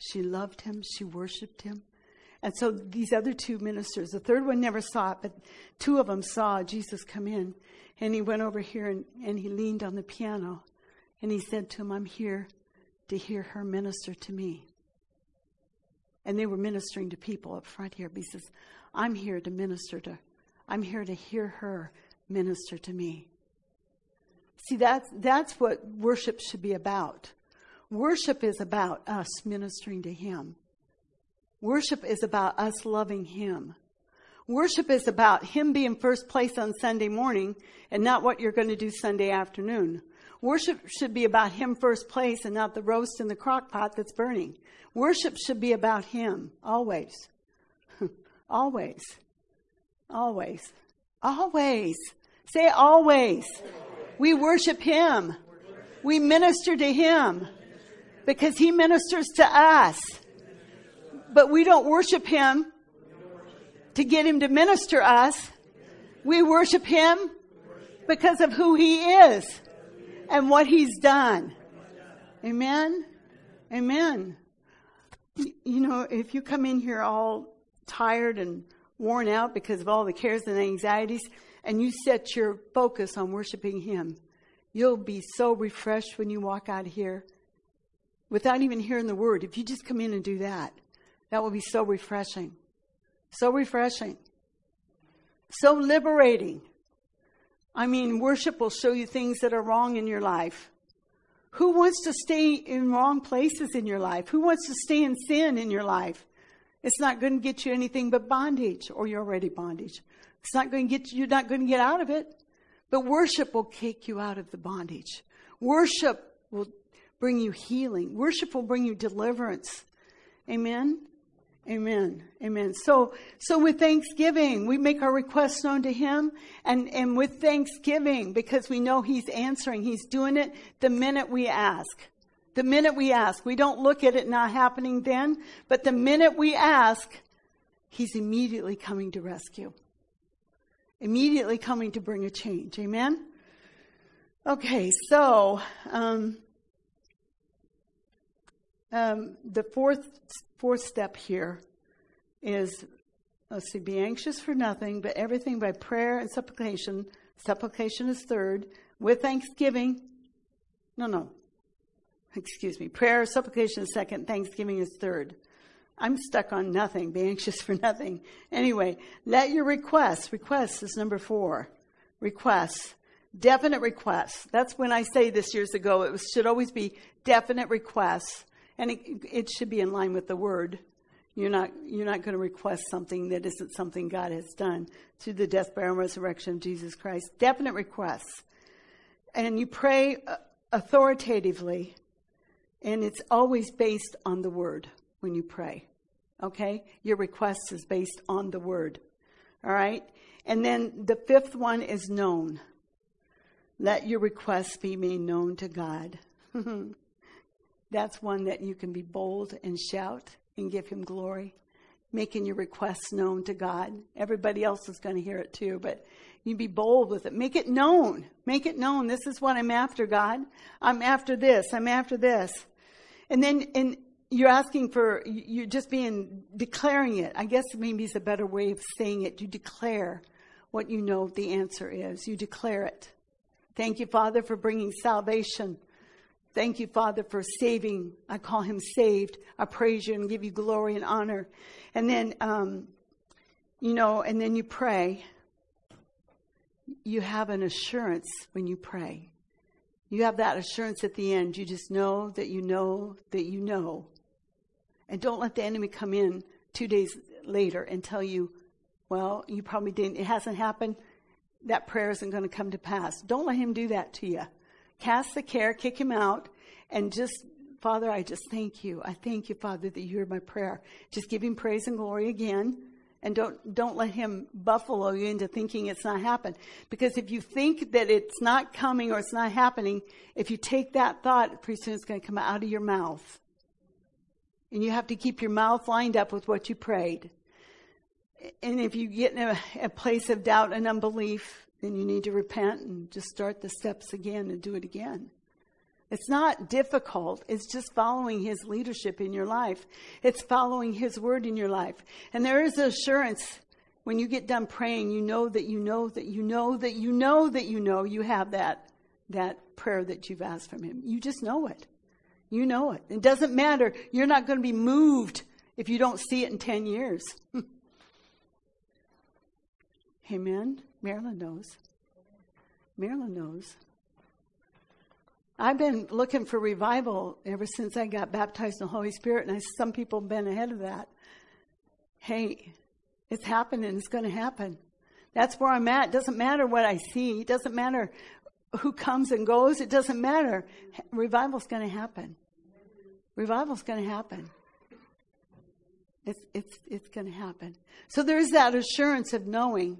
She loved him, she worshiped him. And so these other two ministers, the third one never saw it, but two of them saw Jesus come in. And he went over here and, and he leaned on the piano and he said to him, I'm here to hear her minister to me. And they were ministering to people up front here. But he says, I'm here to minister to, I'm here to hear her minister to me. See, that's, that's what worship should be about. Worship is about us ministering to Him. Worship is about us loving Him. Worship is about Him being first place on Sunday morning and not what you're going to do Sunday afternoon. Worship should be about Him first place and not the roast in the crock pot that's burning. Worship should be about Him, always. (laughs) always. Always. Always. Say always. We worship Him. We minister to Him because He ministers to us but we don't worship him to get him to minister us. We worship him because of who he is and what he's done. Amen. Amen. You know, if you come in here all tired and worn out because of all the cares and anxieties, and you set your focus on worshiping Him, you'll be so refreshed when you walk out of here without even hearing the word. If you just come in and do that, that will be so refreshing. So refreshing. So liberating. I mean, worship will show you things that are wrong in your life. Who wants to stay in wrong places in your life? Who wants to stay in sin in your life? It's not going to get you anything but bondage, or you're already bondage. It's not going to get you, you're not going to get out of it. But worship will take you out of the bondage. Worship will bring you healing. Worship will bring you deliverance. Amen. Amen. Amen. So, so with thanksgiving, we make our requests known to Him and, and with thanksgiving, because we know He's answering, He's doing it the minute we ask. The minute we ask. We don't look at it not happening then, but the minute we ask, He's immediately coming to rescue. Immediately coming to bring a change. Amen? Okay, so um, um, the fourth fourth step here is let's see, be anxious for nothing, but everything by prayer and supplication. Supplication is third, with thanksgiving. No, no. Excuse me. Prayer, supplication is second, thanksgiving is third. I'm stuck on nothing. Be anxious for nothing. Anyway, let your requests, requests is number four. Requests. Definite requests. That's when I say this years ago. It should always be definite requests. And it, it should be in line with the word. You're not, you're not going to request something that isn't something God has done through the death, burial, and resurrection of Jesus Christ. Definite requests. And you pray uh, authoritatively, and it's always based on the word when you pray. Okay? Your request is based on the word. All right? And then the fifth one is known. Let your requests be made known to God. (laughs) That's one that you can be bold and shout and give him glory, making your requests known to God. Everybody else is going to hear it too, but you be bold with it. Make it known. Make it known. This is what I'm after, God. I'm after this. I'm after this. And then, and you're asking for, you're just being, declaring it. I guess maybe is a better way of saying it. You declare what you know the answer is. You declare it. Thank you, Father, for bringing salvation. Thank you, Father, for saving. I call him saved. I praise you and give you glory and honor. And then, um, you know, and then you pray. You have an assurance when you pray. You have that assurance at the end. You just know that you know that you know and don't let the enemy come in two days later and tell you, well, you probably didn't, it hasn't happened. That prayer isn't going to come to pass. Don't let him do that to you. Cast the care, kick him out, and just, Father, I just thank you. I thank you, Father, that you heard my prayer. Just give him praise and glory again. And don't, don't let him buffalo you into thinking it's not happened. Because if you think that it's not coming or it's not happening, if you take that thought, pretty soon it's going to come out of your mouth. And you have to keep your mouth lined up with what you prayed. And if you get in a, a place of doubt and unbelief, then you need to repent and just start the steps again and do it again. It's not difficult. It's just following His leadership in your life. It's following His word in your life. And there is assurance when you get done praying, you know that you know that you know that you know that you know you have that, that prayer that you've asked from Him. You just know it. You know it. It doesn't matter. You're not going to be moved if you don't see it in 10 years. (laughs) Amen. Marilyn knows. Marilyn knows. I've been looking for revival ever since I got baptized in the Holy Spirit, and I, some people have been ahead of that. Hey, it's happening. It's going to happen. That's where I'm at. It doesn't matter what I see. It doesn't matter who comes and goes. It doesn't matter. Revival's going to happen. Revival's going to happen. It's, it's, it's going to happen. So there's that assurance of knowing,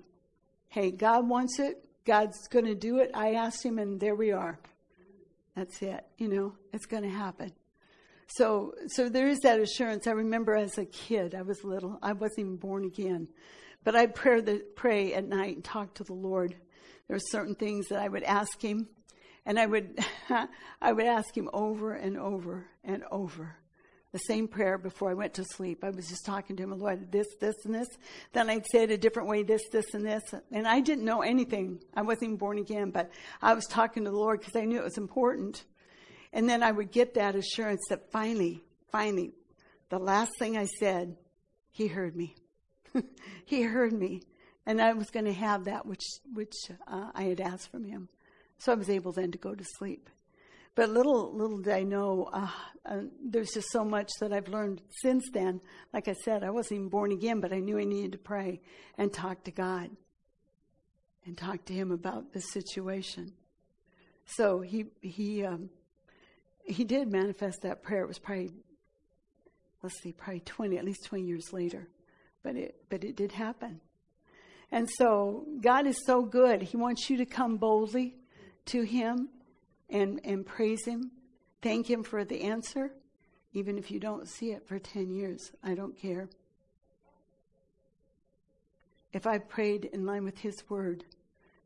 hey, God wants it. God's going to do it. I asked him, and there we are. That's it. You know, it's going to happen. So, so there is that assurance. I remember as a kid, I was little. I wasn't even born again, but I'd pray, the, pray at night and talk to the Lord. There were certain things that I would ask Him, and I would, (laughs) I would ask him over and over and over the same prayer before I went to sleep. I was just talking to him, Lord, this, this, and this. Then I'd say it a different way, this, this, and this. And I didn't know anything. I wasn't even born again, but I was talking to the Lord because I knew it was important. And then I would get that assurance that finally, finally, the last thing I said, he heard me. (laughs) he heard me. And I was going to have that which, which uh, I had asked from him. So I was able then to go to sleep. But little little did I know, uh, uh, there's just so much that I've learned since then. Like I said, I wasn't even born again, but I knew I needed to pray and talk to God and talk to Him about the situation. So he he um, he did manifest that prayer. It was probably let's see, probably twenty, at least twenty years later, but it but it did happen. And so God is so good. He wants you to come boldly to Him and, and praise Him. Thank Him for the answer, even if you don't see it for 10 years. I don't care. If I've prayed in line with His word,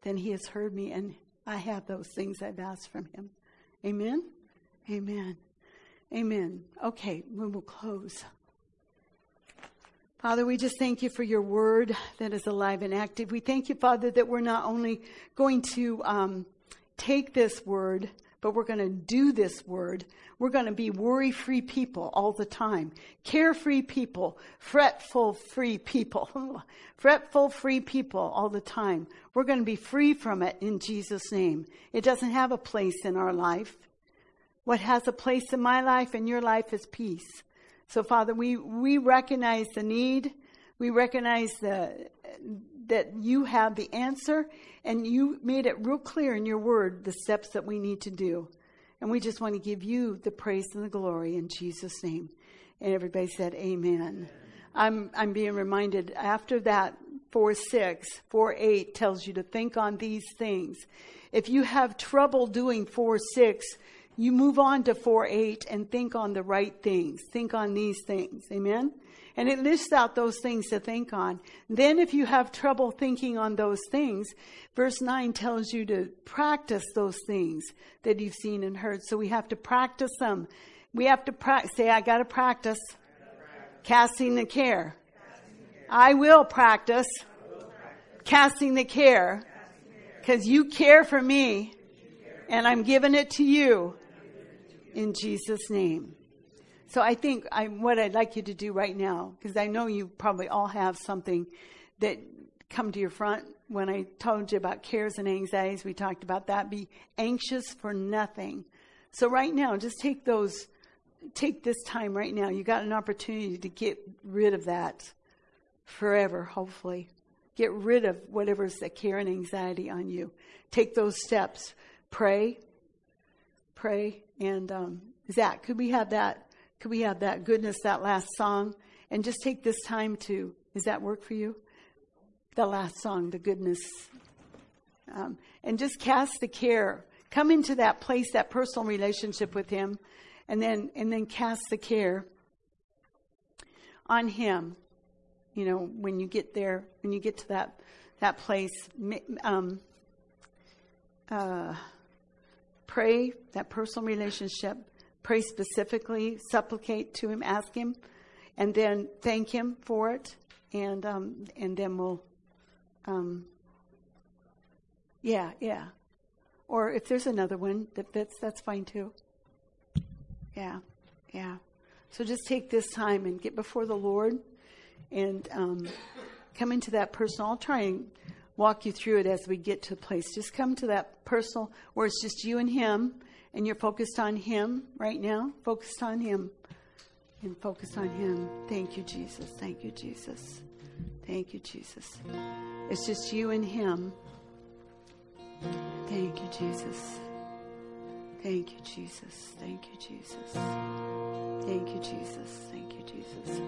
then He has heard me and I have those things I've asked from Him. Amen? Amen. Amen. Okay, we will close. Father, we just thank you for your word that is alive and active. We thank you, Father, that we're not only going to um, take this word, but we're going to do this word. We're going to be worry free people all the time, carefree people, fretful free people, (laughs) fretful free people all the time. We're going to be free from it in Jesus' name. It doesn't have a place in our life. What has a place in my life and your life is peace. So, Father, we, we recognize the need. We recognize the, that you have the answer, and you made it real clear in your word the steps that we need to do. And we just want to give you the praise and the glory in Jesus' name. And everybody said, Amen. I'm, I'm being reminded after that, 4 6, 4 8 tells you to think on these things. If you have trouble doing 4 6, you move on to 4 8 and think on the right things. Think on these things. Amen? And it lists out those things to think on. Then, if you have trouble thinking on those things, verse 9 tells you to practice those things that you've seen and heard. So we have to practice them. We have to pra- say, I got to practice casting the care. I will practice casting the care because you care for me and I'm giving it to you in Jesus' name. So I think I, what I'd like you to do right now, because I know you probably all have something that come to your front. When I told you about cares and anxieties, we talked about that. Be anxious for nothing. So right now, just take those, take this time right now. You got an opportunity to get rid of that forever, hopefully. Get rid of whatever's the care and anxiety on you. Take those steps. Pray, pray, and um, Zach, could we have that? Could we have that goodness, that last song, and just take this time to? Does that work for you? The last song, the goodness, um, and just cast the care. Come into that place, that personal relationship with Him, and then and then cast the care on Him. You know, when you get there, when you get to that that place, um, uh, pray that personal relationship, pray specifically, supplicate to Him, ask Him, and then thank Him for it, and um, and then we'll, um, yeah, yeah. Or if there's another one that fits, that's fine too. Yeah, yeah. So just take this time and get before the Lord, and um, come into that personal. I'll try and walk you through it as we get to a place. Just come to that personal where it's just you and Him, and you're focused on Him right now. Focused on Him. And focused on Him. Thank you, Jesus. Thank you, Jesus. Thank you, Jesus. It's just you and Him. Thank you, Jesus. Thank you, Jesus. Thank you, Jesus. Thank you, Jesus. Thank you, Jesus.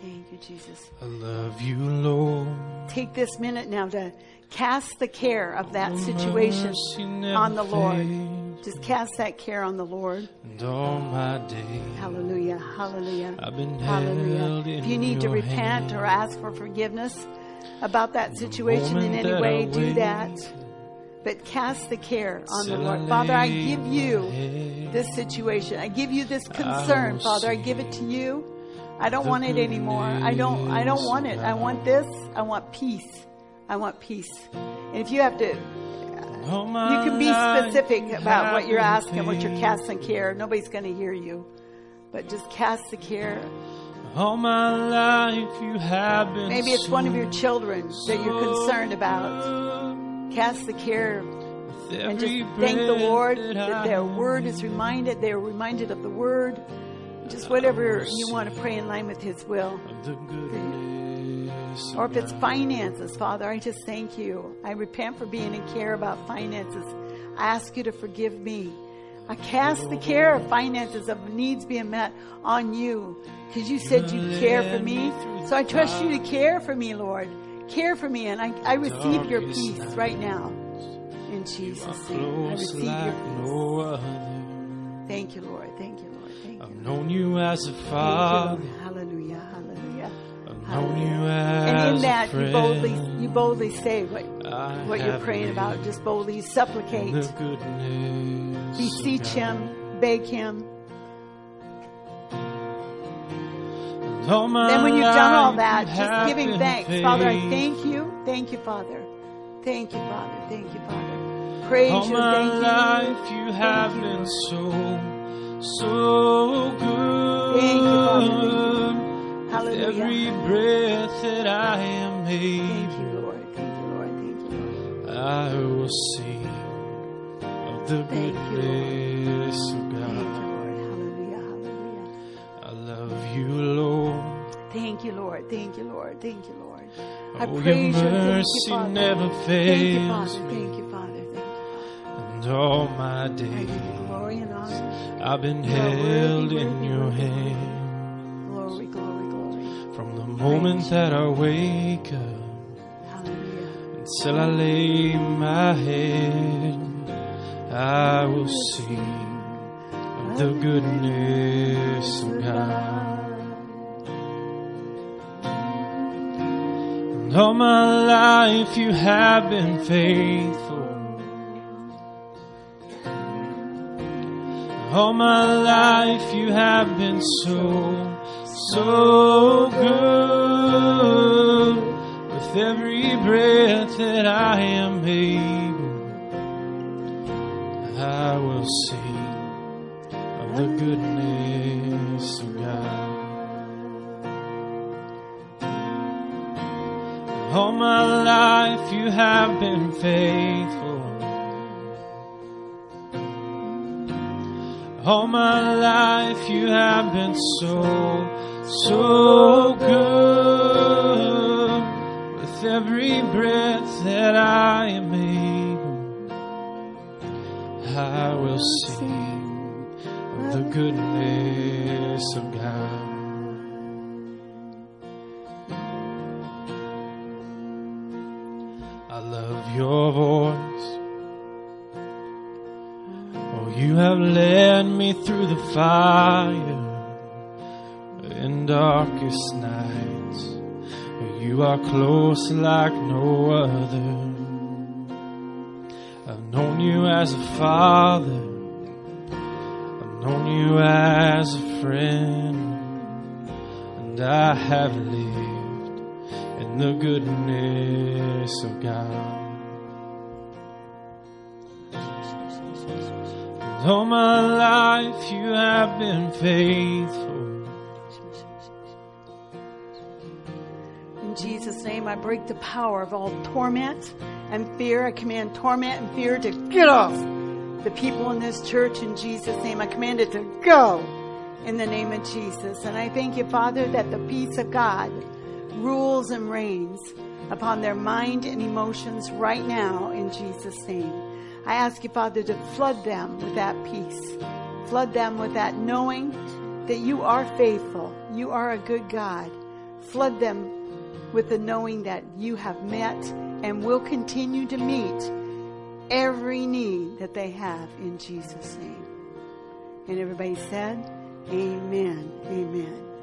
Thank you, Jesus. I love you, Lord. Take this minute now to cast the care of that situation on the Lord. Just cast that care on the Lord. And all my days, Hallelujah. Hallelujah. I've been held Hallelujah. If you need to repent hand. or ask for forgiveness about that situation in any way, I do wait, that. But cast the care on the Lord. Father, I give you this situation. I give you this concern, Father. I give it to you. I don't want it anymore. I don't I don't want it. I want this. I want peace. I want peace. And if you have to you can be specific about what you're asking, what you're casting care. Nobody's going to hear you. But just cast the care. All my life you have been Maybe it's one of your children that you're concerned about. Cast the care and just thank the Lord that that their word is reminded. They are reminded of the word. Just whatever you want to pray in line with His will. Or if it's finances, Father, I just thank you. I repent for being in care about finances. I ask you to forgive me. I cast the care of finances, of needs being met on you. Because you said you care for me. So I trust you to care for me, Lord. Care for me. And I, I receive your peace right now. In Jesus' name. I receive your peace. Thank you, Lord. Thank you, Lord. I've known you as a father. Hallelujah. Hallelujah. I've known you as And in that, you boldly, you boldly say what, I what you're praying about. Just boldly supplicate, beseech Him, beg Him. And Then when you've done all that, just giving thanks. Father, I thank you. Thank you, Father. Thank you, Father. Thank you, Father. Praise All you. Thank you. life you have been so, so good. Thank you, Father. Hallelujah. every breath that I am Thank you, Lord. Thank you, Lord. Thank you, Lord. I will sing of the Thank you, goodness of Thank you, God. Lord. Hallelujah. Hallelujah. I love you, Lord. Thank you, Lord. Thank you, Lord. Thank you, Lord. I Oh, your praise you. Thank you, mercy Father. never Thank you, Father. Thank you, Father. Thank you, Father. And all my days, honor. I've been You are worthy, held in your worthy. hand. Glory, glory, glory. From the moment that I wake up Hallelujah. until I lay my head, I will sing of the goodness of God. And all my life you have been faithful. All my life you have been so, so good. With every breath that I am able, I will sing of the goodness of God. All my life you have been faithful. All my life you have been so, so good. With every breath that I am able, I will sing of the goodness of God. Through the fire in darkest nights. You are close like no other. I've known you as a father. I've known you as a friend. And I have lived in the goodness of God. All my life you have been faithful. In Jesus' name, I break the power of all torment and fear. I command torment and fear to get off the people in this church in Jesus' name. I command it to go in the name of Jesus. And I thank you, Father, that the peace of God rules and reigns upon their mind and emotions right now in Jesus' name. I ask you, Father, to flood them with that peace. Flood them with that knowing that you are faithful. You are a good God. Flood them with the knowing that you have met and will continue to meet every need that they have in Jesus' name. And everybody said, Amen. Amen.